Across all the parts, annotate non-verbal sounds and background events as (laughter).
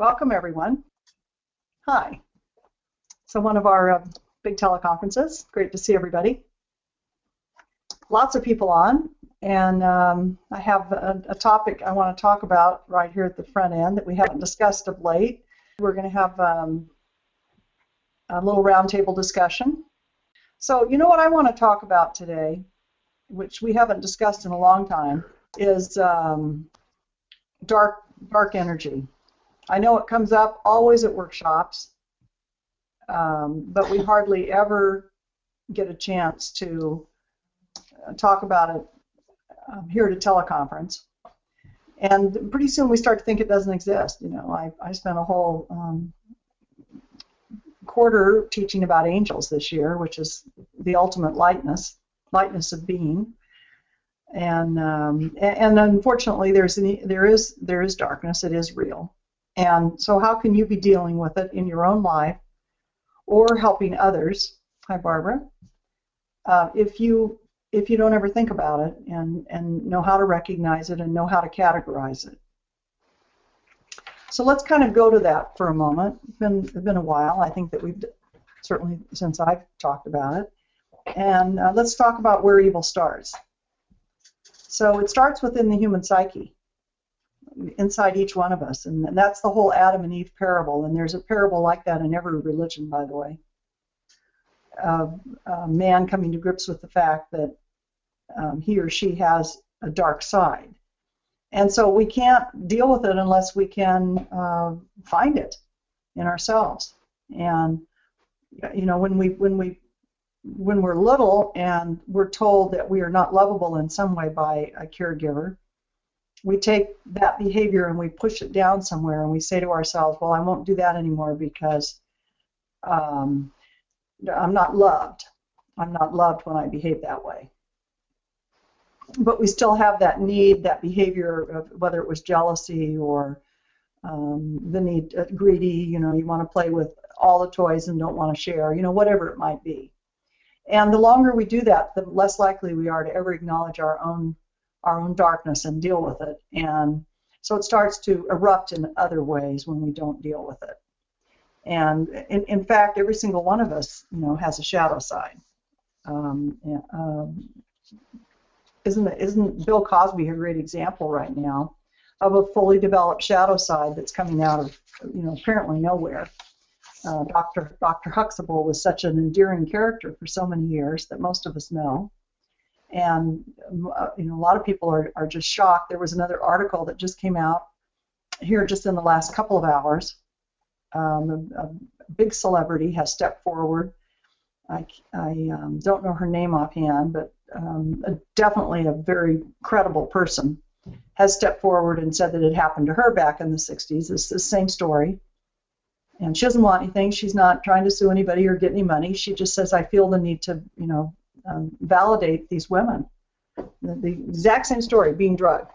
welcome everyone. Hi. So one of our uh, big teleconferences. Great to see everybody. Lots of people on, and um, I have a, a, topic I want to talk about right here at the front end that we haven't discussed of late. We're going to have um, a little roundtable discussion. So you know what I want to talk about today, which we haven't discussed in a long time, is um, dark dark energy. I know it comes up always at workshops, um, but we hardly ever get a chance to uh, talk about it um, here at a teleconference. And pretty soon we start to think it doesn't exist. You know, I, I spent a whole um, quarter teaching about angels this year, which is the ultimate lightness, lightness of being. And um, and unfortunately, there's an, there is there is darkness. It is real. And so, how can you be dealing with it in your own life, or helping others? Hi, Barbara. Uh, if you if you don't ever think about it and and know how to recognize it and know how to categorize it. So let's kind of go to that for a moment. It's been, it's been a while. I think that we've certainly since I've talked about it. And uh, let's talk about where evil starts. So it starts within the human psyche, inside each one of us, and that's the whole Adam and Eve parable. And there's a parable like that in every religion, by the way. Uh, a man coming to grips with the fact that um, he or she has a dark side and so we can't deal with it unless we can uh, find it in ourselves. And you know, when we when we when we're little and we're told that we are not lovable in some way by a caregiver, we take that behavior and we push it down somewhere and we say to ourselves, well, I won't do that anymore because um, I'm not loved. I'm not loved when I behave that way but we still have that need, that behavior of whether it was jealousy or um, the need, uh, greedy, you know, you want to play with all the toys and don't want to share, you know, whatever it might be. And the longer we do that, the less likely we are to ever acknowledge our own our own darkness and deal with it. And so it starts to erupt in other ways when we don't deal with it. And in, in fact, every single one of us, you know, has a shadow side. Um, um, isn't isn't Bill Cosby a great example right now of a fully developed shadow side that's coming out of you know apparently nowhere. Uh, Dr. Dr. Huxtable was such an endearing character for so many years that most of us know, and uh, you know a lot of people are, are just shocked. There was another article that just came out here just in the last couple of hours. Um, a, a big celebrity has stepped forward. I, I um, don't know her name offhand, but um, a, definitely a very credible person, has stepped forward and said that it happened to her back in the 60s. It's the same story. And she doesn't want anything. She's not trying to sue anybody or get any money. She just says, I feel the need to, you know, um, validate these women. The, the exact same story, being drugged.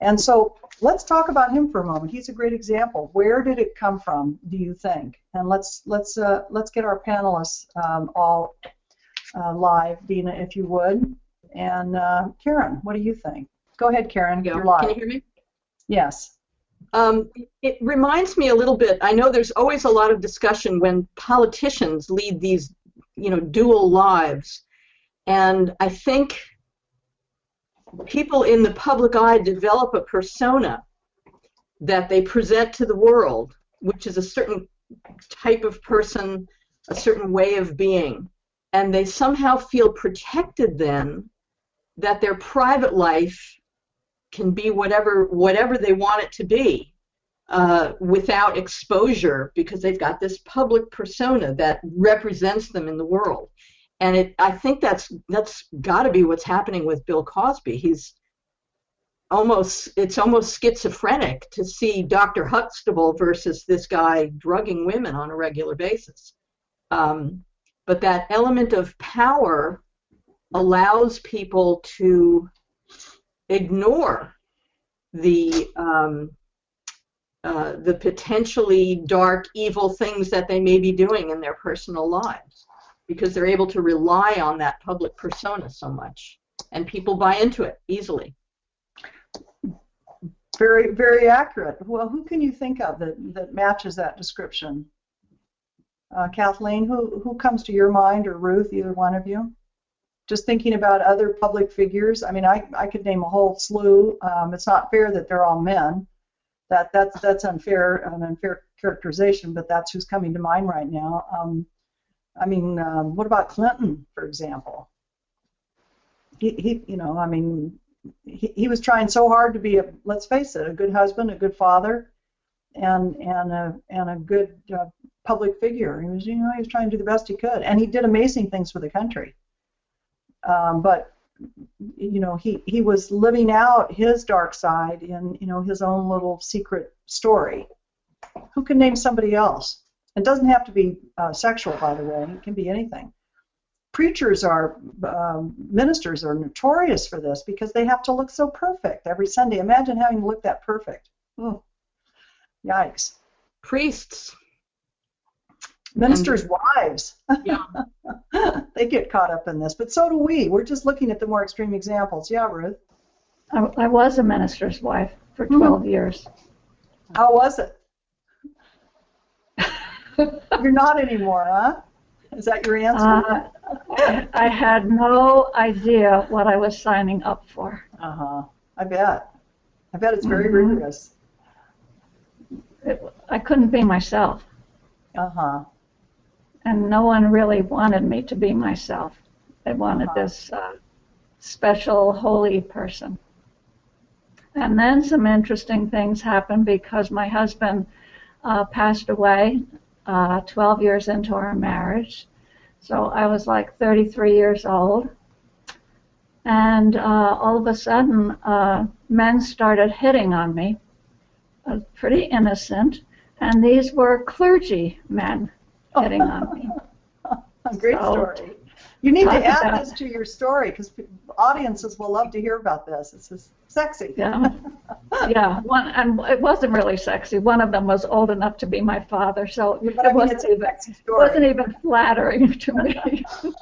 And so let's talk about him for a moment. He's a great example. Where did it come from? Do you think? And let's let's uh, let's get our panelists um, all uh, live, Dina, if you would. And uh, Karen, what do you think? Go ahead, Karen. Go. You're live. Can you hear me? Yes. Um, it reminds me a little bit. I know there's always a lot of discussion when politicians lead these, you know, dual lives, and I think people in the public eye develop a persona that they present to the world, which is a certain type of person, a certain way of being. And they somehow feel protected then that their private life can be whatever whatever they want it to be uh, without exposure because they've got this public persona that represents them in the world and it I think that's that's got to be what's happening with Bill Cosby he's almost it's almost schizophrenic to see Dr. Huxtable versus this guy drugging women on a regular basis um, but that element of power allows people to ignore the um, uh, the potentially dark, evil things that they may be doing in their personal lives because they're able to rely on that public persona so much, and people buy into it easily. Very, very accurate. Well, who can you think of that, that matches that description? Uh, Kathleen, who, who comes to your mind, or Ruth, either one of you? Just thinking about other public figures. I mean, I, I could name a whole slew. Um, it's not fair that they're all men. That that's that's unfair, an unfair characterization. But that's who's coming to mind right now. Um, I mean, um, what about Clinton, for example? He, he, you know, I mean, he, he was trying so hard to be a, let's face it, a good husband, a good father, and and a and a good uh, public figure. He was, you know, he was trying to do the best he could, and he did amazing things for the country. Um, but you know, he he was living out his dark side in you know his own little secret story. Who can name somebody else? It doesn't have to be uh, sexual, by the way. It can be anything. Preachers are, um, ministers are notorious for this because they have to look so perfect every Sunday. Imagine having to look that perfect. Oh, yikes. Priests. Ministers' wives. Yeah. (laughs) they get caught up in this, but so do we. We're just looking at the more extreme examples. Yeah, Ruth. I, I was a minister's wife for 12 years. How was it? (laughs) You're not anymore, huh? Is that your answer? Uh, I, had no idea what I was signing up for. Uh huh. I bet. I bet it's very Mhm. rigorous. It, I couldn't be myself, Uh huh. and no one really wanted me to be myself. They wanted Uh-huh. this uh, special, holy person. And then some interesting things happened because my husband uh, passed away uh, 12 years into our marriage. So I was like 33 years old. And uh, all of a sudden, uh, men started hitting on me. I was pretty innocent. And these were clergy men hitting on me. (laughs) A great So, story. You need to add this to your story because audiences will love to hear about this. It's just sexy. Yeah. (laughs) Yeah, one, and it wasn't really sexy. One of them was old enough to be my father, so But I it mean, wasn't even, wasn't even flattering (laughs) to me. (laughs)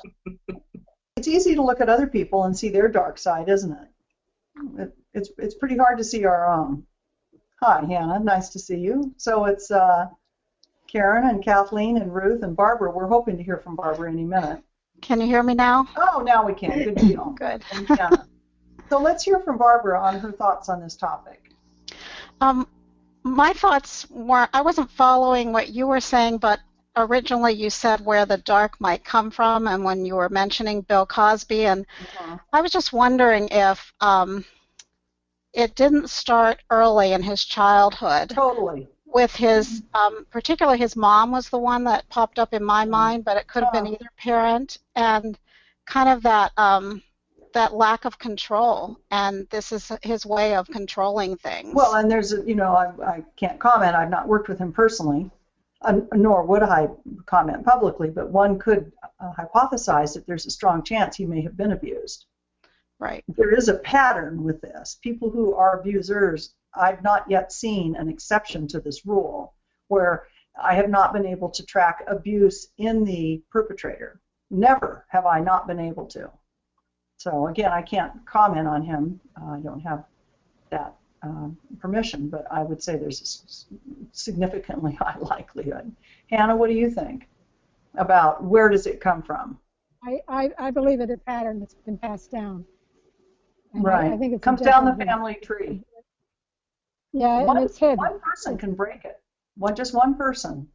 It's easy to look at other people and see their dark side, isn't it? it it's it's pretty hard to see our own. Hi, Hannah. Nice to see you. So it's uh, Karen and Kathleen and Ruth and Barbara. We're hoping to hear from Barbara any minute. Can you hear me now? Oh, now we can. Good deal. (laughs) Good. So let's hear from Barbara on her thoughts on this topic. Um, my thoughts were I wasn't following what you were saying, but originally you said where the dark might come from, and when you were mentioning Bill Cosby, and I was just wondering if um, it didn't start early in his childhood Totally. With his, um, particularly his mom was the one that popped up in my mind, but it could have been Oh. either parent, and kind of that. Um, that lack of control, and this is his way of controlling things. Well, and there's, a, you know, I, I can't comment. I've not worked with him personally, uh, nor would I comment publicly. But one could uh, hypothesize that there's a strong chance he may have been abused. right. There is a pattern with this. People who are abusers, I've not yet seen an exception to this rule where I have not been able to track abuse in the perpetrator. Never have I not been able to. So again, I can't comment on him. Uh, I don't have that um, permission, but I would say there's a significantly (laughs) high likelihood. Hannah, what do you think about where does it come from? I, I, I believe it a pattern that's been passed down. And I- right. I, think it comes down the family tree. Yeah, One- it's hidden. One person can break it. One, just one person.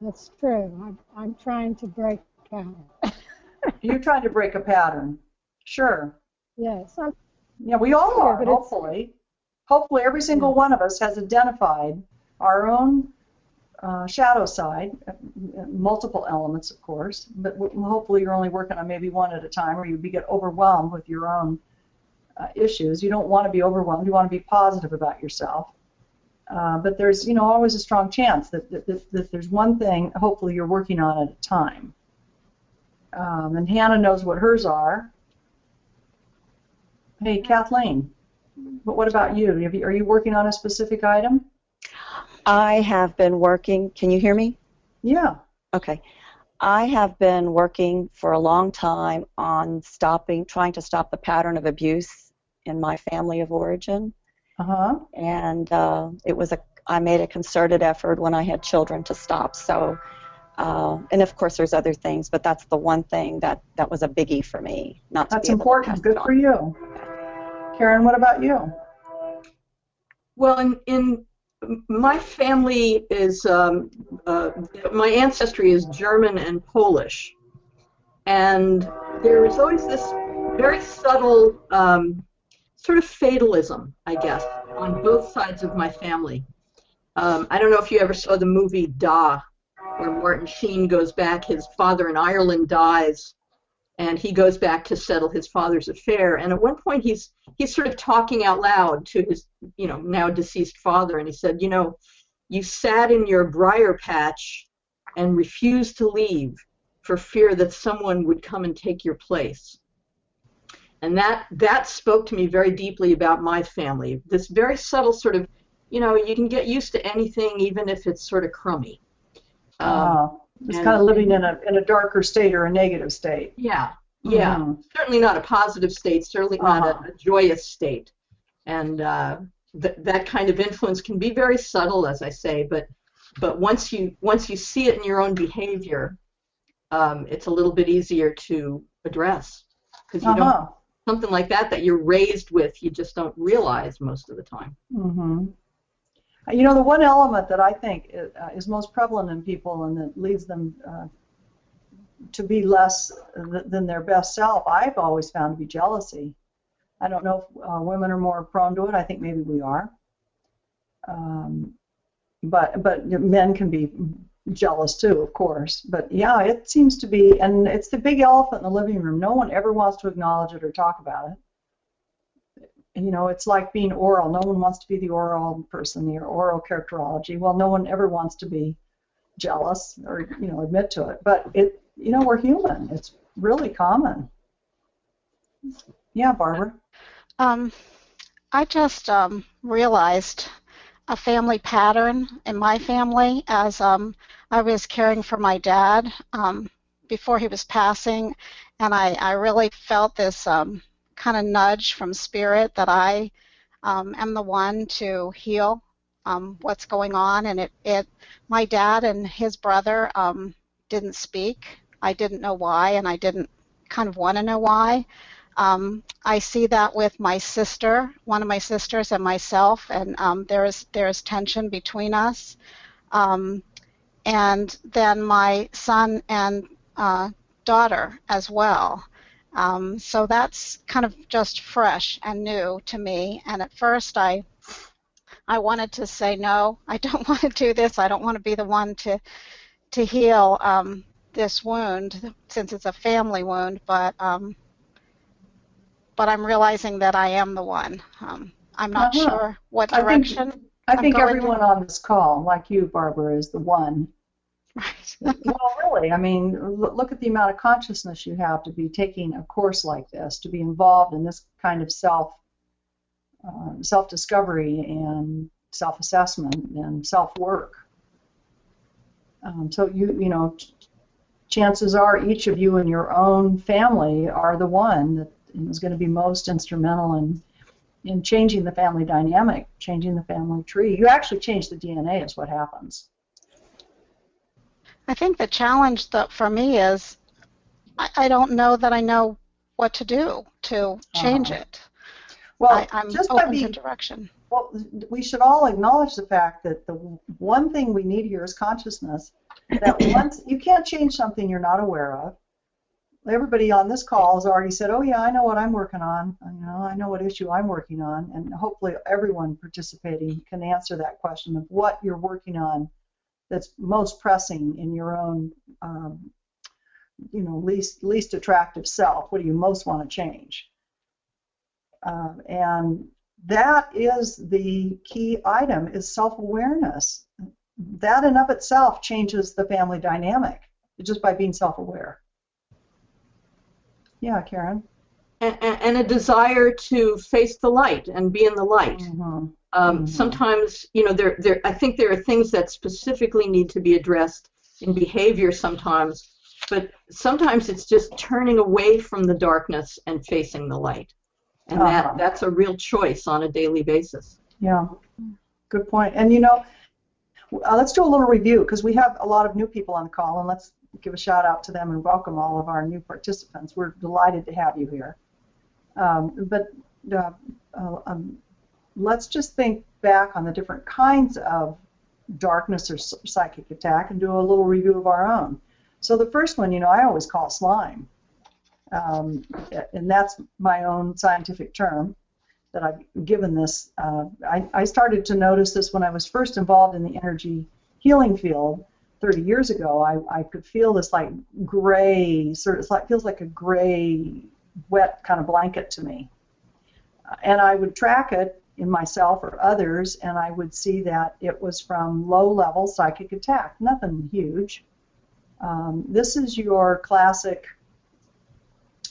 That's true. I'm, I'm trying to break pattern. (laughs) You're trying to break a pattern. Sure. yes. I'm, Yeah, we all Sure, are, hopefully. Hopefully, every single one of us has identified our own uh, shadow side, uh, multiple elements, of course, but w- hopefully you're only working on maybe one at a time or you be- get overwhelmed with your own uh, issues. You don't want to be overwhelmed. You want to be positive about yourself. Uh, but there's, you know, always a strong chance that, that, that, that there's one thing, hopefully, you're working on at a time. Um, and Hannah knows what hers are. Hey, Kathleen, but what about you? Have you? Are you working on a specific item? I have been working. Can you hear me? Yeah. Okay. I have been working for a long time on stopping, trying to stop the pattern of abuse in my family of origin, Uh-huh. and uh, it was a I made a concerted effort when I had children to stop. So, uh, and of course, there's other things, but that's the one thing that that was a biggie for me. Not to That's be able to important. Good on. for you. Karen, what about you? Well, in, in my family is um, uh, my ancestry is German and Polish, and there is always this very subtle um, sort of fatalism, I guess, on both sides of my family. Um, I don't know if you ever saw the movie Da, where Martin Sheen goes back. His father in Ireland dies, and he goes back to settle his father's affair. And at one point, he's he's sort of talking out loud to his you know now deceased father, and he said, you know, you sat in your briar patch and refused to leave for fear that someone would come and take your place. And that that spoke to me very deeply about my family. This very subtle sort of, you know, you can get used to anything even if it's sort of crummy. Um, Uh, it's kind of living in a in a darker state or a negative state. yeah, yeah. Mhm. certainly not a positive state, certainly not Uh-huh. a, a joyous state. And uh, th- that kind of influence can be very subtle, as I say, but but once you once you see it in your own behavior, um, it's a little bit easier to address because you don't Uh-huh. Something like that that you're raised with, you just don't realize most of the time. hmm You know, the one element that I think is, uh, is most prevalent in people and that leads them uh, to be less th- than their best self, I've always found to be jealousy. I don't know if uh, women are more prone to it. I think maybe we are. Um, but but men can be jealous too, of course. But yeah, it seems to be, and it's the big elephant in the living room. No one ever wants to acknowledge it or talk about it you know, it's like being oral. No one wants to be the oral person, the oral characterology. Well, no one ever wants to be jealous or, you know, admit to it. But it, you know, we're human. It's really common. Yeah, Barbara. Um, I just um, realized a family pattern in my family as um, I was caring for my dad um, before he was passing, and I, I really felt this um, kind of nudge from spirit that I um, am the one to heal um, what's going on. And it, it, my dad and his brother um, didn't speak. I didn't know why, and I didn't kind of want to know why. Um, I see that with my sister, one of my sisters, and myself, and um, there is there is tension between us. Um, and then my son and uh, daughter as well. Um, so that's kind of just fresh and new to me. And at first, I I wanted to say no. I don't (laughs) want to do this. I don't want to be the one to to heal um, this wound since it's a family wound. But um, but I'm realizing that I am the one. Um, I'm not Uh-huh. sure what direction. I think-. I think everyone on this call, like you, Barbara, is the one. Right. (laughs) well, really, I mean, look at the amount of consciousness you have to be taking a course like this, to be involved in this kind of self uh, self-discovery and self-assessment and self-work. Um, so you you know, ch- chances are each of you in your own family are the one that is going to be most instrumental in in changing the family dynamic, changing the family tree. You actually change the DNA is what happens. I think the challenge that for me is I, I don't know that I know what to do to change Uh-huh. it. Well, I, I'm just by open being to direction. Well, we should all acknowledge the fact that the one thing we need here is consciousness. That (clears throat) once you can't change something you're not aware of. Everybody on this call has already said, "Oh yeah, I know what I'm working on. You know, I know what issue I'm working on." And hopefully, everyone participating can answer that question of what you're working on that's most pressing in your own, um, you know, least least attractive self. What do you most want to change? Uh, and that is the key item is self-awareness that in of itself changes the family dynamic just by being self-aware yeah karen And, and, a desire to face the light and be in the light. Mhm. Um, Mhm. Sometimes, you know, there, there. I think there are things that specifically need to be addressed in behavior sometimes, but sometimes it's just turning away from the darkness and facing the light. And Uh-huh. that, that's a real choice on a daily basis. Yeah, good point. And you know, uh, let's do a little review because we have a lot of new people on the call, and let's give a shout out to them and welcome all of our new participants. We're delighted to have you here. Um, but uh, uh, um, let's just think back on the different kinds of darkness or psychic attack and do a little review of our own. So the first one, you know, I always call slime, um, and that's my own scientific term that I've given this. Uh, I, I started to notice this when I was first involved in the energy healing field 30 years ago. I, I could feel this like gray, sort of like feels like a gray, wet kind of blanket to me. Uh, And I would track it in myself or others, and I would see that it was from low-level psychic attack, nothing huge. Um, this is your classic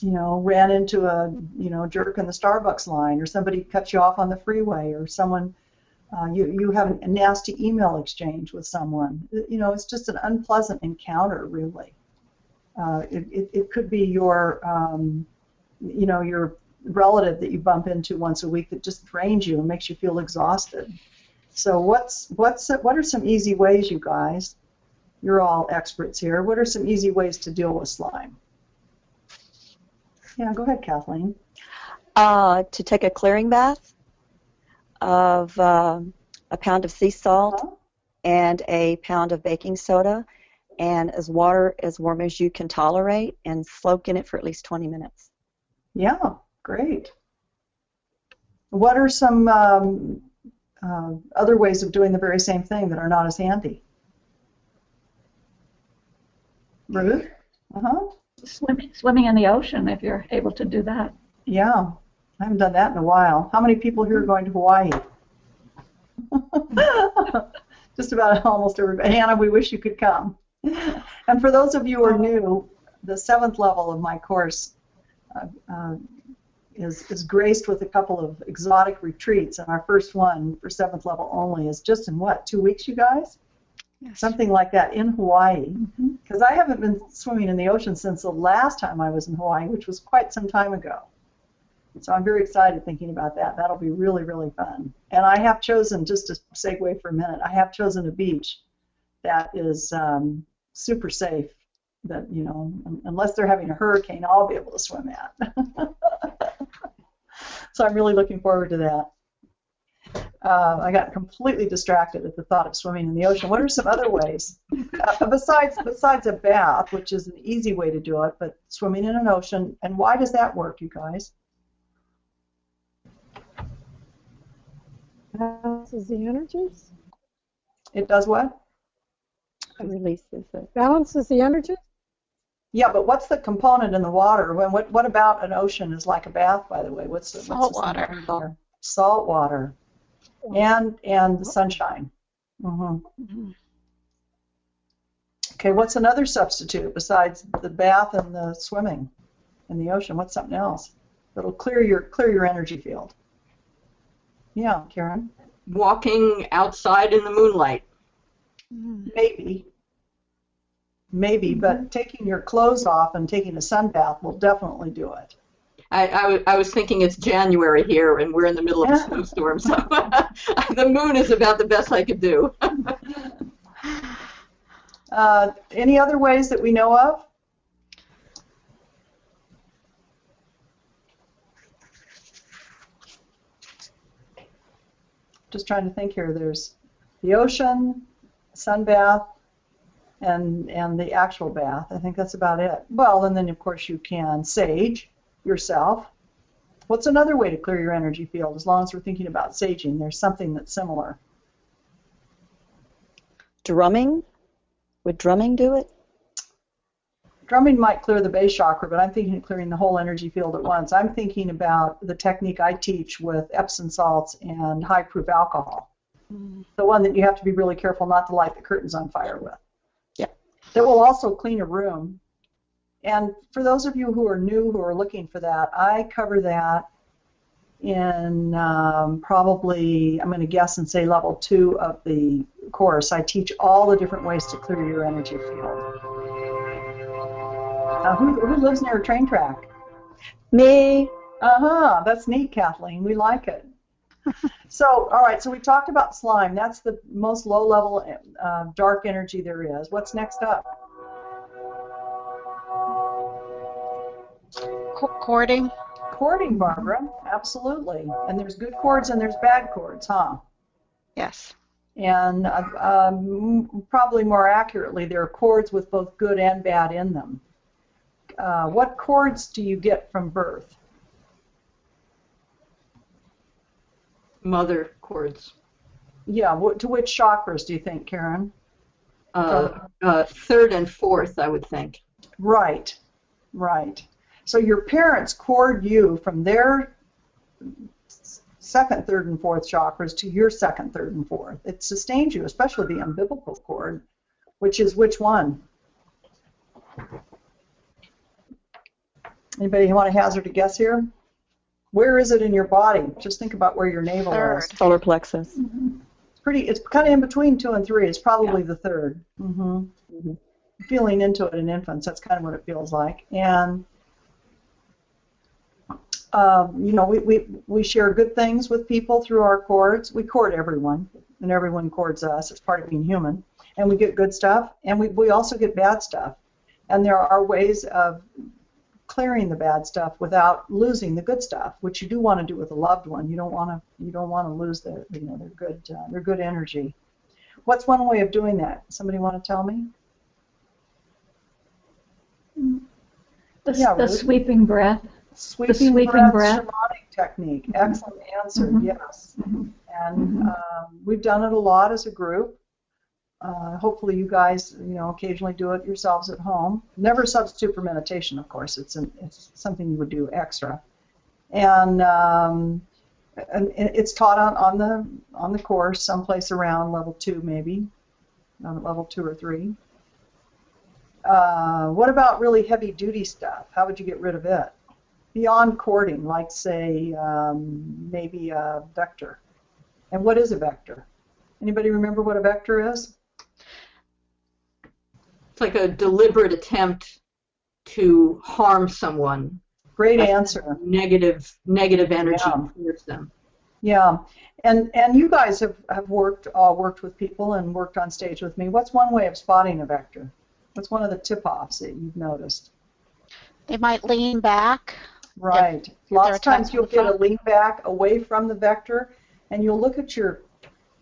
you know, ran into a, you know, jerk in the Starbucks line, or somebody cut you off on the freeway, or someone, uh, you, you have a nasty email exchange with someone. You know, it's just an unpleasant encounter, really. Uh, it, it, it could be your, um, you know, your relative that you bump into once a week that just drains you and makes you feel exhausted. So what's what's what are some easy ways, you guys? You're all experts here. What are some easy ways to deal with slime? Yeah, go ahead, Kathleen. Uh, to take a clearing bath of um a pound of sea salt and a pound of baking soda and as water as warm as you can tolerate and soak in it for at least 20 minutes. Yeah, great. What are some um, uh, other ways of doing the very same thing that are not as handy? Ruth? Uh huh. Swimming, swimming in the ocean if you're able to do that. Yeah, I haven't done that in a while. How many people here are going to Hawaii? (laughs) Just about almost everybody. Hannah, we wish you could come. And for those of you who are new, the seventh level of my course uh, uh, is, is graced with a couple of exotic retreats, and our first one for seventh level only is just in what, two weeks, you guys? Something like that in Hawaii. Because I haven't been swimming in the ocean since the last time I was in Hawaii, which was quite some time ago. So I'm very excited thinking about that. That'll be really, really fun. And I have chosen, just to segue for a minute, I have chosen a beach that is um, super safe. That you know, unless they're having a hurricane, I'll be able to swim at. (laughs) so I'm really looking forward to that. Uh, I got completely distracted at the thought of swimming in the ocean. What are some other ways uh, besides besides a bath, which is an easy way to do it, but swimming in an ocean? And why does that work, you guys? Balances the energies. It does what? It releases it. Balances the energies. Yeah, but what's the component in the water? When what what about an ocean is like a bath? By the way, what's the, what's Salt the water. component there? Salt water, and and the sunshine. hmm Mhm. Okay, what's another substitute besides the bath and the swimming in the ocean? What's something else that'll clear your clear your energy field? Yeah, Karen, Walking outside in the moonlight. Maybe, maybe, but taking your clothes off and taking a sun bath will definitely do it. I I was thinking it's January here and we're in the middle of a snowstorm, so (laughs) the moon is about the best I could do. (laughs) Uh, any other ways that we know of? Just trying to think here. There's the ocean, sun bath, and and the actual bath. I think that's about it. Well, and then of course you can sage yourself. What's another way to clear your energy field? As long as we're thinking about saging, there's something that's similar. Drumming? Would drumming do it? Drumming might clear the base chakra, but I'm thinking of clearing the whole energy field at once. I'm thinking about the technique I teach with Epsom salts and high proof alcohol. Mhm. The one that you have to be really careful not to light the curtains on fire with. Yeah. That will also clean a room. And for those of you who are new who are looking for that, I cover that in um, probably, I'm going to guess and say level two of the course. I teach all the different ways to clear your energy field. Now, who, who lives near a train track? Me, Uh-huh, that's neat, Kathleen. We like it. (laughs) so, all right, so we talked about slime. That's the most low-level uh, dark energy there is. What's next up? Co- cording. Cording, Barbara. Absolutely. And there's good cords and there's bad cords, huh? Yes. And uh, um, probably more accurately, there are cords with both good and bad in them. Uh, what cords do you get from birth? Mother cords. Yeah, wh- to which chakras do you think, Karen? Uh, uh, third and fourth, I would think. Right, right. So your parents cord you from their second, third, and fourth chakras to your second, third, and fourth. It sustains you, especially the umbilical cord, which is which one? Anybody want to hazard a guess here? Where is it in your body? Just think about where your navel Third. is. Solar plexus. It's pretty. It's kind of in between two and three. It's probably the 3rd Mm-hmm. Mhm. Feeling into it in infants, that's kind of what it feels like. And um, you know, we, we we share good things with people through our cords. We cord everyone, and everyone cords us. It's part of being human. And we get good stuff, and we we also get bad stuff. And there are ways of clearing the bad stuff without losing the good stuff, which you do want to do with a loved one. You don't want to you don't want to lose their you know their good uh, their good energy. What's one way of doing that? Somebody want to tell me? The, Yeah, the sweeping breath. Sweeping, sweeping breath, breath. shamanic technique. Excellent answer. Mhm. Yes. Mhm. And um, we've done it a lot as a group. Uh, hopefully, you guys, you know, occasionally do it yourselves at home. Never substitute for meditation, of course. It's an, it's something you would do extra. And um, and it's taught on, on the on the course, someplace around level two, maybe, on level two or three. Uh, what about really heavy duty stuff? How would you get rid of it? Beyond cording, like say um, maybe a vector. And what is a vector? Anybody remember what a vector is? It's like a deliberate attempt to harm someone. Great answer. Negative, negative energy Yeah. towards them. Yeah, and and you guys have, have worked uh, worked with people and worked on stage with me. What's one way of spotting a vector? What's one of the tip-offs that you've noticed? They might lean back. Right. There Lots of times times you'll get a lean back away from the vector, and you'll look at your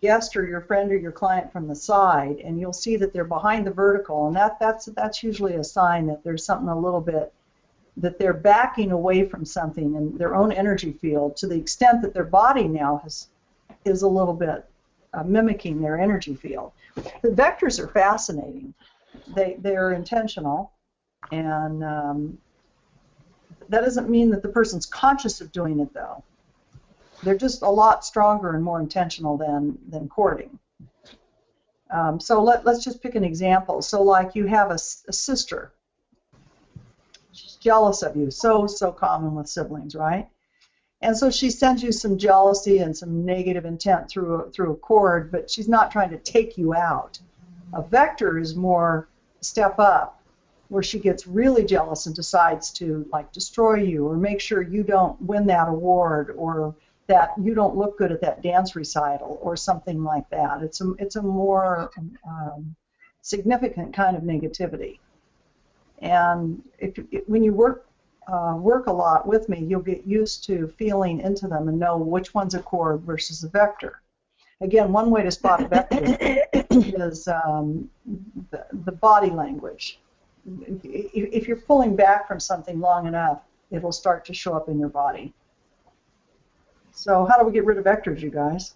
guest or your friend or your client from the side, and you'll see that they're behind the vertical, and that that's that's usually a sign that there's something a little bit that they're backing away from something in their own energy field to the extent that their body now has is a little bit uh, mimicking their energy field. The vectors are fascinating. They they're intentional, and um, that doesn't mean that the person's conscious of doing it though. They're just a lot stronger and more intentional than than cording. Um, so let, let's just pick an example. So like you have a sister. She's jealous of you. So so common with siblings, right? And so she sends you some jealousy and some negative intent through a, through a cord, but she's not trying to take you out. A vector is more step up, where she gets really jealous and decides to like destroy you or make sure you don't win that award or that you don't look good at that dance recital or something like that. It's a it's a more um, significant kind of negativity. And if, if when you work uh, work a lot with me, you'll get used to feeling into them and know which one's a cord versus a vector. Again, one way to spot a vector is um, the, the body language. If if you're pulling back from something long enough, it'll start to show up in your body. So how do we get rid of vectors, you guys?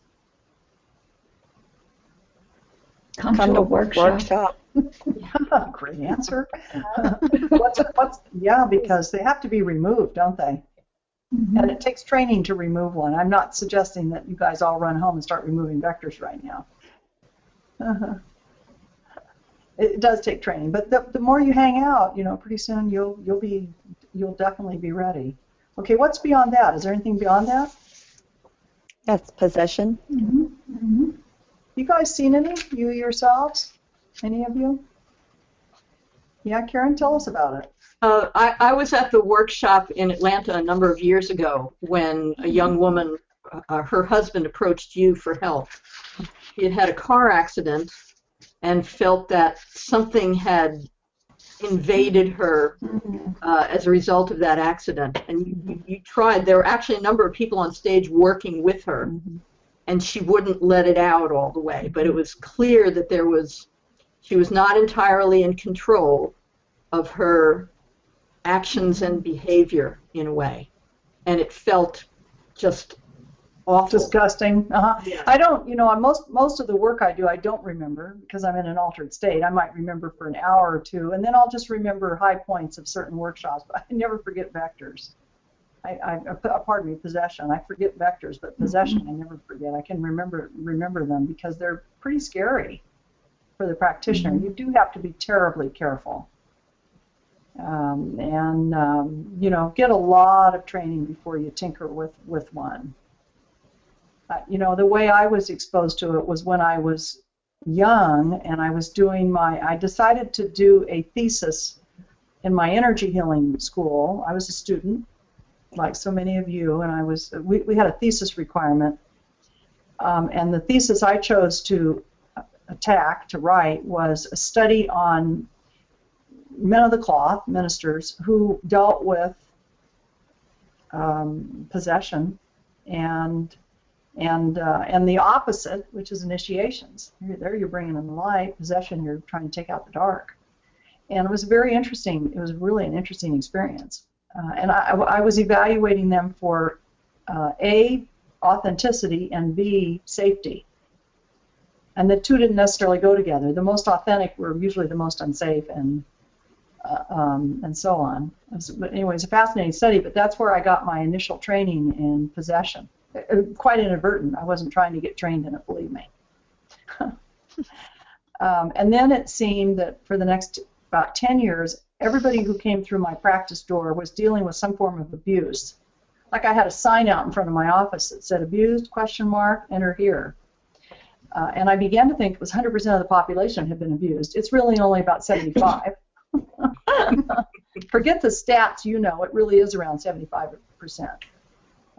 Come, Come to to a workshop. workshop. (laughs) Great answer. (laughs) what's, what's, yeah, because they have to be removed, don't they? Mhm. And it takes training to remove one. I'm not suggesting that you guys all run home and start removing vectors right now. Uh-huh. It does take training, but the, the more you hang out, you know, pretty soon you'll you'll be you'll definitely be ready. Okay, what's beyond that? Is there anything beyond that? That's possession. Mhm. Mhm. You guys seen any? You yourselves? Any of you? Yeah, Karen, tell us about it. Uh, I, I was at the workshop in Atlanta a number of years ago when a young woman, uh, her husband approached you for help. She had had a car accident and felt that something had invaded her uh, as a result of that accident. And you, you, you tried, there were actually a number of people on stage working with her, and she wouldn't let it out all the way. But it was clear that there was, she was not entirely in control of her actions and behavior in a way. And it felt just awful. Disgusting. Uh-huh. Yeah. I don't, you know, most most of the work I do, I don't remember because I'm in an altered state. I might remember for an hour or two, and then I'll just remember high points of certain workshops. But I never forget vectors. I, I uh, pardon me, possession. I forget vectors, but possession I never forget. I can remember remember them because they're pretty scary for the practitioner. You do have to be terribly careful. Um, and um, you know, get a lot of training before you tinker with with one uh, you know, the way I was exposed to it was when I was young and I was doing my, I decided to do a thesis in my energy healing school. I was a student, like so many of you, and I was, we, we had a thesis requirement. Um, and the thesis I chose to attack, to write, was a study on men of the cloth, ministers, who dealt with um, possession and and uh, and the opposite, which is initiations. Here- There you're bringing in the light. Possession, you're trying to take out the dark. And it was very interesting. It was really an interesting experience. Uh, and I, I was evaluating them for uh, a authenticity and b safety. And the two didn't necessarily go together. The most authentic were usually the most unsafe, and uh, um, and so on. Was- But anyway, it's a fascinating study. But that's where I got my initial training in possession quite inadvertent. I wasn't trying to get trained in it, believe me. (laughs) um, and then it seemed that for the next about 10 years, everybody who came through my practice door was dealing with some form of abuse. Like I had a sign out in front of my office that said "abused?" question mark enter here. Uh, and I began to think it was 100% of the population had been abused. It's really only about 75. (laughs) (laughs) Forget the stats, you know, it really is around 75%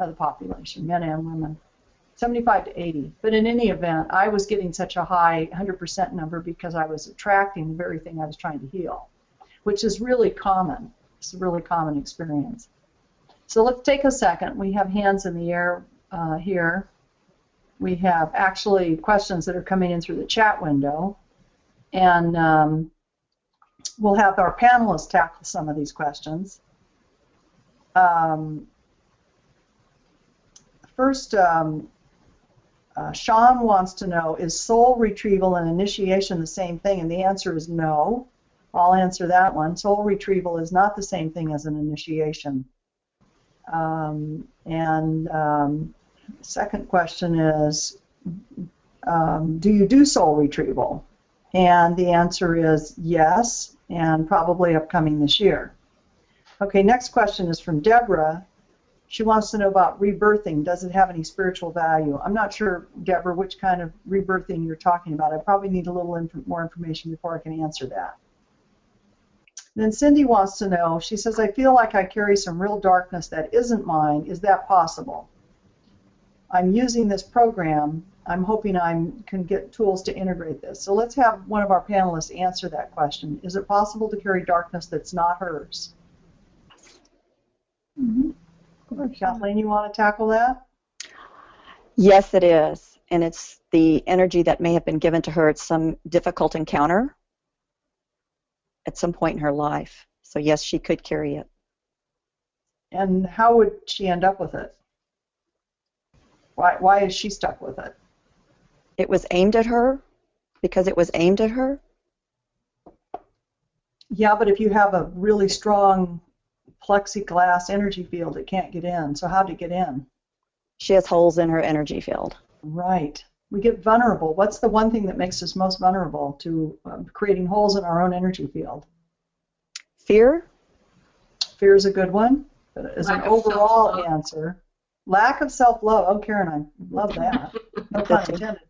of the population, men and women. 75 to 80. But in any event, I was getting such a high 100% number because I was attracting the very thing I was trying to heal, which is really common. It's a really common experience. So let's take a second. We have hands in the air uh, here. We have actually questions that are coming in through the chat window. And um, we'll have our panelists tackle some of these questions. Um, First, um, uh, Sean wants to know, is soul retrieval and initiation the same thing? And the answer is no. I'll answer that one. Soul retrieval is not the same thing as an initiation. Um, and um, second question is, um, do you do soul retrieval? And the answer is yes, and probably upcoming this year. Okay, next question is from Deborah. She wants to know about rebirthing. Does it have any spiritual value? I'm not sure, Deborah, which kind of rebirthing you're talking about. I probably need a little inf- more information before I can answer that. Then Cindy wants to know, she says, I feel like I carry some real darkness that isn't mine. Is that possible? I'm using this program. I'm hoping I can get tools to integrate this. So let's have one of our panelists answer that question. Is it possible to carry darkness that's not hers? Mhm. Kathleen, you want to tackle that? Yes, it is. And it's the energy that may have been given to her at some difficult encounter at some point in her life. So, yes, she could carry it. And how would she end up with it? Why, why is she stuck with it? It was aimed at her because it was aimed at her. Yeah, but if you have a really strong plexiglass energy field, it can't get in. So how'd it get in? She has holes in her energy field. Right. We get vulnerable. What's the one thing that makes us most vulnerable to um, creating holes in our own energy field? Fear? Fear is a good one, but as an Lack of overall self-love. answer, lack of self-love. Oh, Karen, I love that. (laughs) No pun intended.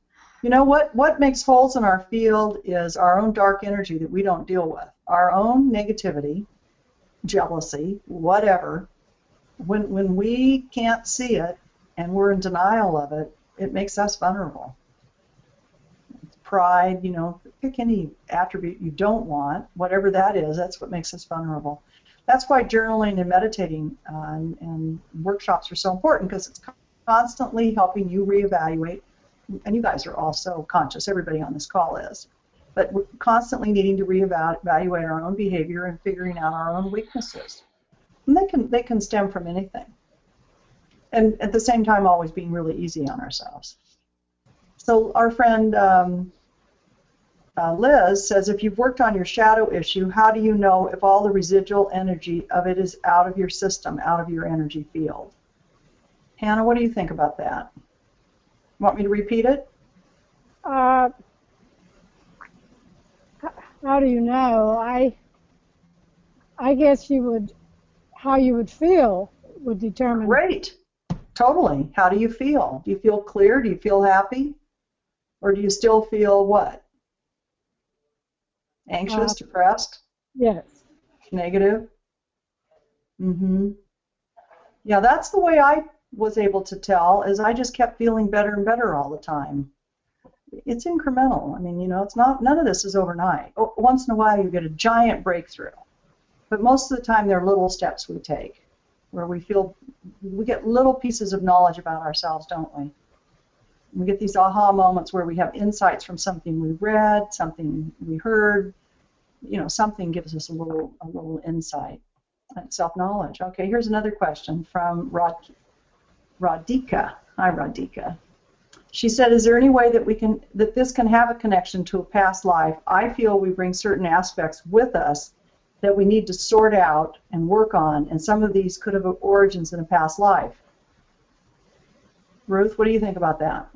You know what? What makes holes in our field is our own dark energy that we don't deal with. Our own negativity, jealousy, whatever. When when we can't see it and we're in denial of it, it makes us vulnerable. Pride, you know, pick any attribute you don't want, whatever that is, that's what makes us vulnerable. That's why journaling and meditating uh, and, and workshops are so important because it's constantly helping you reevaluate. And you guys are also conscious, everybody on this call is. But we're constantly needing to reevaluate our own behavior and figuring out our own weaknesses. And they can they can stem from anything. And at the same time, always being really easy on ourselves. So our friend um, uh, Liz says, if you've worked on your shadow issue, how do you know if all the residual energy of it is out of your system, out of your energy field? Hannah, what do you think about that? Want me to repeat it? Uh, how do you know? I I guess you would how you would feel would determine. Great. Totally. How do you feel? Do you feel clear? Do you feel happy? Or do you still feel what? Anxious, Uh, depressed, Yes. negative? Mhm. Yeah, that's the way I was able to tell is I just kept feeling better and better all the time. It's incremental. I mean, you know, it's not none of this is overnight. Oh, once in a while you get a giant breakthrough. But most of the time they're little steps we take where we feel we get little pieces of knowledge about ourselves, don't we? We get these aha moments where we have insights from something we read, something we heard, you know, something gives us a little a little insight. Self-knowledge. Okay, here's another question from Rod, Radhika. Hi, Radhika. She said, "Is there any way that we can that this can have a connection to a past life? I feel we bring certain aspects with us that we need to sort out and work on, and some of these could have origins in a past life." Ruth, what do you think about that?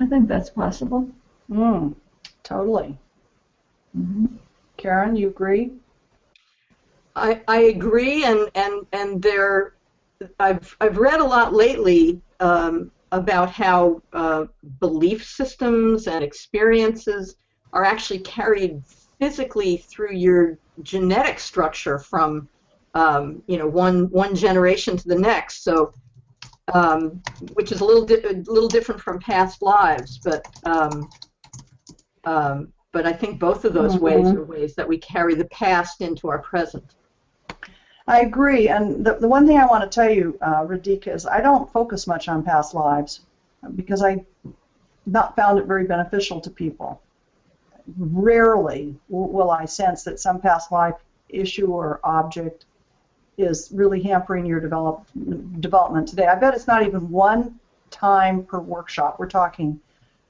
I think that's possible. Mm, totally. hmm Karen, you agree? I, I agree, and and and there, I've I've read a lot lately um, about how uh, belief systems and experiences are actually carried physically through your genetic structure from um, you know one one generation to the next. So, um, which is a little di- a little different from past lives, but. Um, um, but I think both of those ways Mhm. are ways that we carry the past into our present. I agree, and the, the one thing I want to tell you, uh, Radhika, is I don't focus much on past lives because I not found it very beneficial to people. Rarely will I sense that some past life issue or object is really hampering your develop, development today. I bet it's not even one time per workshop. We're talking,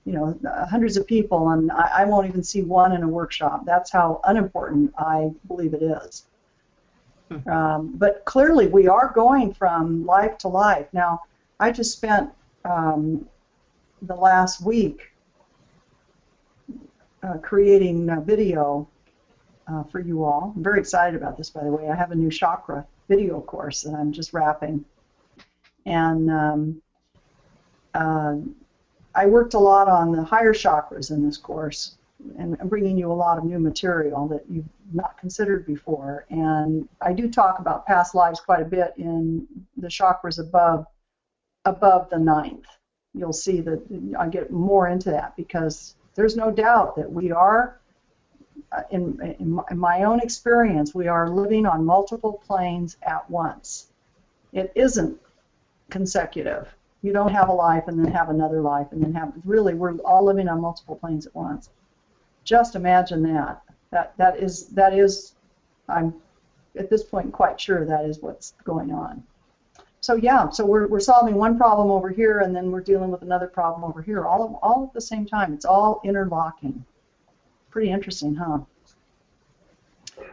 you know, hundreds of people, and I, I won't even see one in a workshop. That's how unimportant I believe it is. Um, but clearly, we are going from life to life. Now, I just spent um, the last week uh, creating a video uh, for you all. I'm very excited about this, by the way. I have a new chakra video course that I'm just wrapping. And um, uh, I worked a lot on the higher chakras in this course and I'm bringing you a lot of new material that you've not considered before. And I do talk about past lives quite a bit in the chakras above above the ninth. You'll see that I get more into that because there's no doubt that we are, uh, in, in my- in my own experience, we are living on multiple planes at once. It isn't consecutive. You don't have a life and then have another life and then have really we're all living on multiple planes at once just imagine that. That that is that is I'm at this point quite sure that is what's going on. So yeah, so we're we're solving one problem over here and then we're dealing with another problem over here all all at the same time. It's all interlocking. Pretty interesting, huh?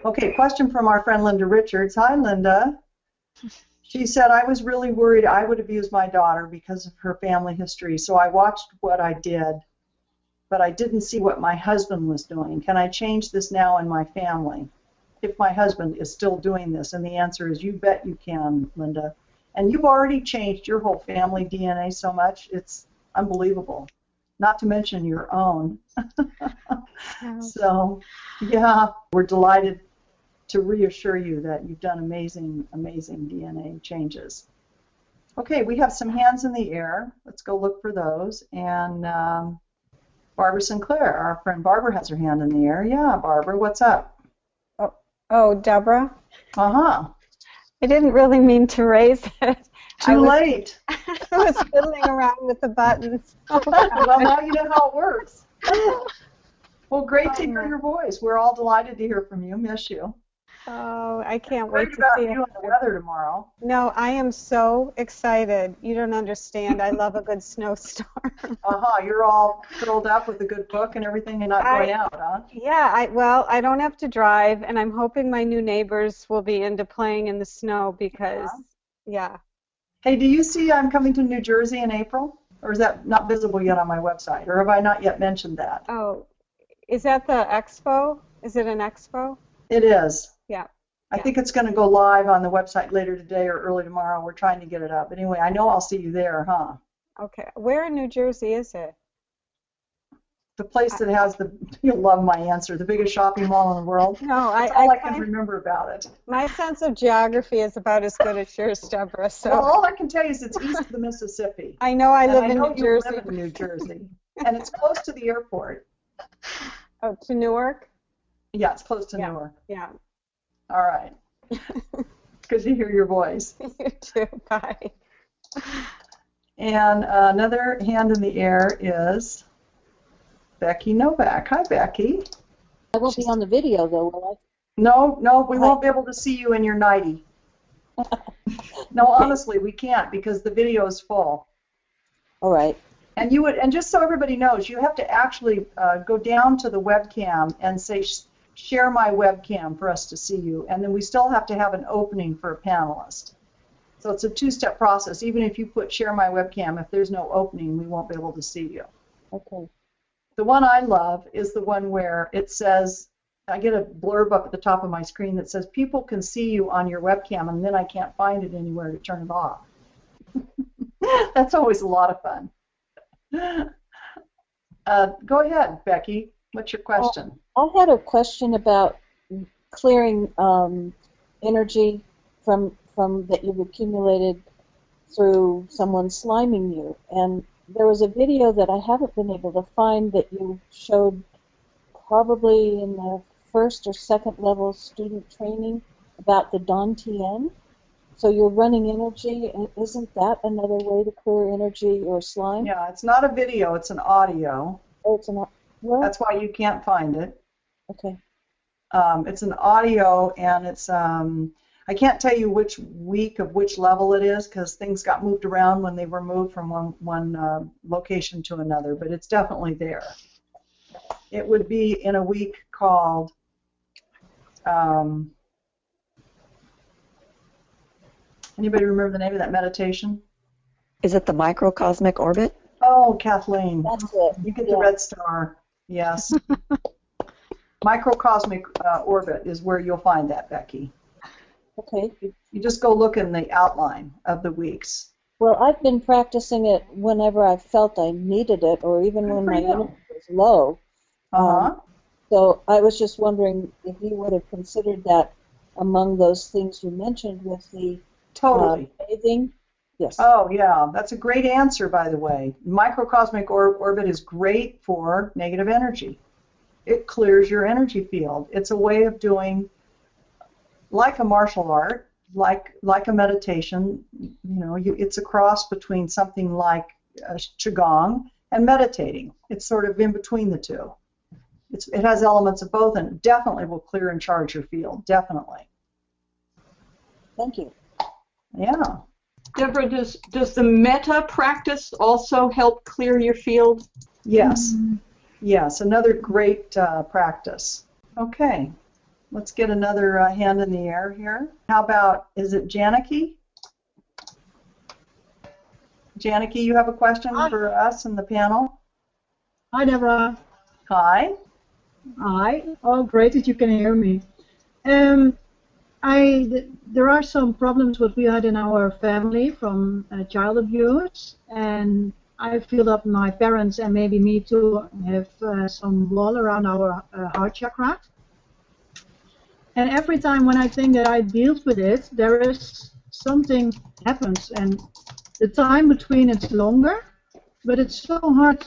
Okay, question from our friend Linda Richards. Hi Linda. She said, I was really worried I would abuse my daughter because of her family history, so I watched what I did but I didn't see what my husband was doing. Can I change this now in my family? If my husband is still doing this, and the answer is you bet you can, Linda. And you've already changed your whole family DNA so much, it's unbelievable. not to mention your own. (laughs) so, yeah, we're delighted to reassure you that you've done amazing, amazing DNA changes. Okay, we have some hands in the air. Let's go look for those. And um, Barbara Sinclair, our friend Barbara has her hand in the air. Yeah, Barbara, what's up? Oh, Deborah, Uh huh. I didn't really mean to raise it. I Too was, late. (laughs) I was fiddling around with the buttons. Oh, (laughs) well, now you know how it works. Well, great to hear your voice. We're all delighted to hear from you. Miss you. Oh, I can't wait to see you it. the weather tomorrow. No, I am so excited. You don't understand. I love a good (laughs) snowstorm. Uh huh. You're all curled up with a good book and everything, and not I- going out, huh? yeah, I well, I don't have to drive, and I'm hoping my new neighbors will be into playing in the snow because, yeah. Hey, do you see I'm coming to New Jersey in April? Or is that not visible yet on my website? Or have I not yet mentioned that? Oh, is that the expo? Is it an expo? It is. Yeah. I Yeah. think it's going to go live on the website later today or early tomorrow. We're trying to get it up. But Anyway, I know I'll see you there, huh? Okay. Where in New Jersey is it? The place that has the, (laughs) you'll love my answer, the biggest shopping mall in the world. No, I, all I, I can remember about it. my sense of geography is about as good as yours, Deborah. So Well, all I can tell you is it's east of the Mississippi. (laughs) I know I live I in know New you Jersey. live in New Jersey. (laughs) And it's close to the airport. Oh, to Newark? Yeah, it's close to Yeah. Newark. Yeah. All right. Good to hear your voice. (laughs) you too. Bye. And another hand in the air is Becky Novak. Hi, Becky. I won't be on the video though, will I? No, no, we won't be able to see you in your nighty. (laughs) No, honestly, we can't because the video is full. All right. And you would, and just so everybody knows, you have to actually uh, go down to the webcam and say, "Sh- "Share my webcam" for us to see you, and then we still have to have an opening for a panelist. So it's a two-step process. Even if you put "Share my webcam," if there's no opening, we won't be able to see you. Okay. The one I love is the one where it says, I get a blurb up at the top of my screen that says, people can see you on your webcam, and then I can't find it anywhere to turn it off. (laughs) That's always a lot of fun. (laughs) Uh, go ahead, Becky. What's your question? I had a question about clearing um, energy from from that you've accumulated through someone sliming you, and there was a video that I haven't been able to find that you showed probably in the first or second level student training about the Don Dantian. So you're running energy, and isn't that another way to clear energy or slime? Yeah, it's not a video, it's an audio. Oh, it's an well, That's why you can't find it. okay. Um, it's an audio, and it's um, I can't tell you which week of which level it is because things got moved around when they were moved from one one uh, location to another, but it's definitely there. It would be in a week called. Um, anybody remember the name of that meditation? Is it the microcosmic orbit? Oh, Kathleen. That's it. You get the red star. Yes. (laughs) Microcosmic uh, orbit is where you'll find that, Becky. Okay. You just go look in the outline of the weeks. Well, I've been practicing it whenever I felt I needed it, or even when my you. energy was low. Uh-huh. So I was just wondering if you would have considered that among those things you mentioned with the totally. uh, bathing. Yes. Oh, yeah. That's a great answer, by the way. Microcosmic or- orbit is great for negative energy. It clears your energy field. It's a way of doing, like a martial art, like like a meditation. You know, you, it's a cross between something like uh, qigong and meditating. It's sort of in between the two. It's, it has elements of both, and it definitely will clear and charge your field. Definitely. Thank you. Yeah. Deborah, does, does the metta practice also help clear your field? Yes. Yes, another great uh, practice. Okay, let's get another uh, hand in the air here. How about, is it Janiki? Janiki, you have a question Hi. for us in the panel? Hi, Deborah. Hi. Hi. Oh, great that you can hear me. Um, I th- there are some problems what we had in our family from uh, child abuse, and I feel that my parents and maybe me too have uh, some wall around our uh, heart chakra. And every time when I think that I dealt with it, there is something happens, and the time between it's longer, but it's so hard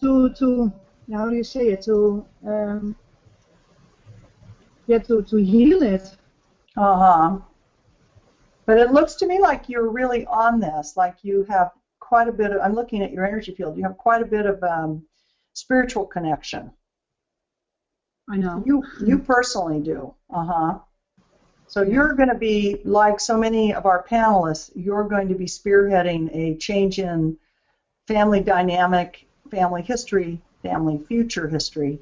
to to how do you say it to um, yeah to to heal it. Uh huh. But it looks to me like you're really on this. Like you have quite a bit of. I'm looking at your energy field. You have quite a bit of um, spiritual connection. I know. You you personally do. Uh huh. So you're going to be like so many of our panelists. You're going to be spearheading a change in family dynamic, family history, family future history,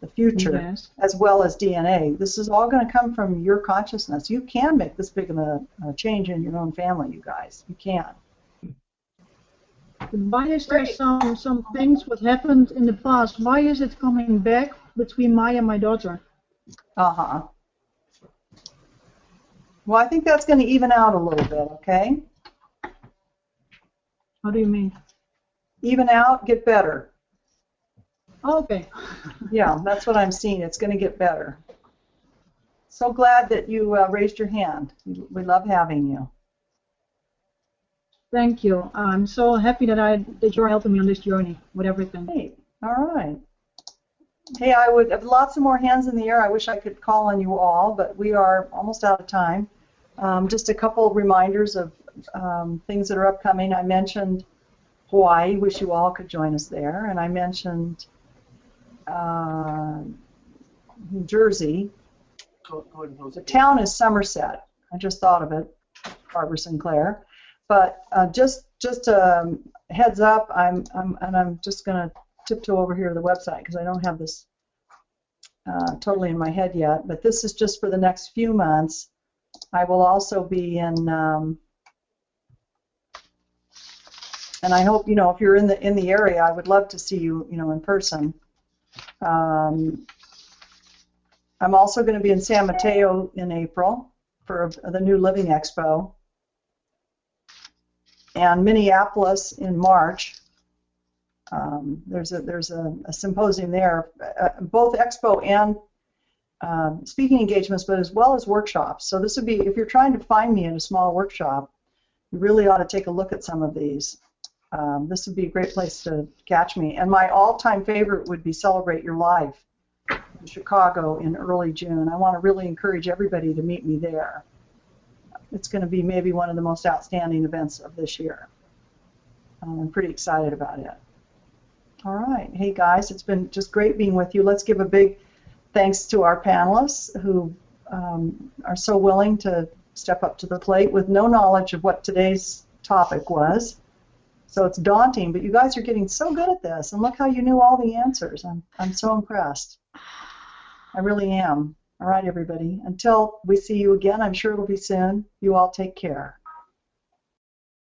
the future, Yes. as well as DNA. This is all going to come from your consciousness. You can make this big of a, a change in your own family, you guys. You can. Why is there some some things what happened in the past? Why is it coming back between my and my daughter? Uh huh. Well, I think that's going to even out a little bit, okay? How do you mean? Even out, get better. Oh, okay. Yeah, that's what I'm seeing. It's going to get better. So glad that you uh, raised your hand. We we love having you. Thank you. I'm so happy that I that you're helping me on this journey with everything. Hey, all right. Hey, I would have lots of more hands in the air. I wish I could call on you all, but we are almost out of time. Um, just a couple reminders of um, things that are upcoming. I mentioned Hawaii. Wish you all could join us there. And I mentioned uh, New Jersey. The town is Somerset. I just thought of it, Barbara Sinclair. But uh, just just um, heads up, I'm, I'm and I'm just going to tiptoe over here to the website because I don't have this uh, totally in my head yet. But this is just for the next few months. I will also be in, um, and I hope you know if you're in the in the area, I would love to see you, you know, in person. Um, I'm also going to be in San Mateo in April for the New Living Expo, and Minneapolis in March. Um, there's a there's a, a symposium there, uh, both expo and um, speaking engagements, but as well as workshops. So this would be if you're trying to find me in a small workshop, you really ought to take a look at some of these. Um, this would be a great place to catch me. And my all-time favorite would be Celebrate Your Life in Chicago in early June. I want to really encourage everybody to meet me there. It's going to be maybe one of the most outstanding events of this year. Um, I'm pretty excited about it. All right. Hey, guys, it's been just great being with you. Let's give a big thanks to our panelists who um, are so willing to step up to the plate with no knowledge of what today's topic was. So it's daunting, but you guys are getting so good at this, and look how you knew all the answers. I'm, I'm so impressed. I really am. All right, everybody. Until we see you again, I'm sure it'll be soon. You all take care.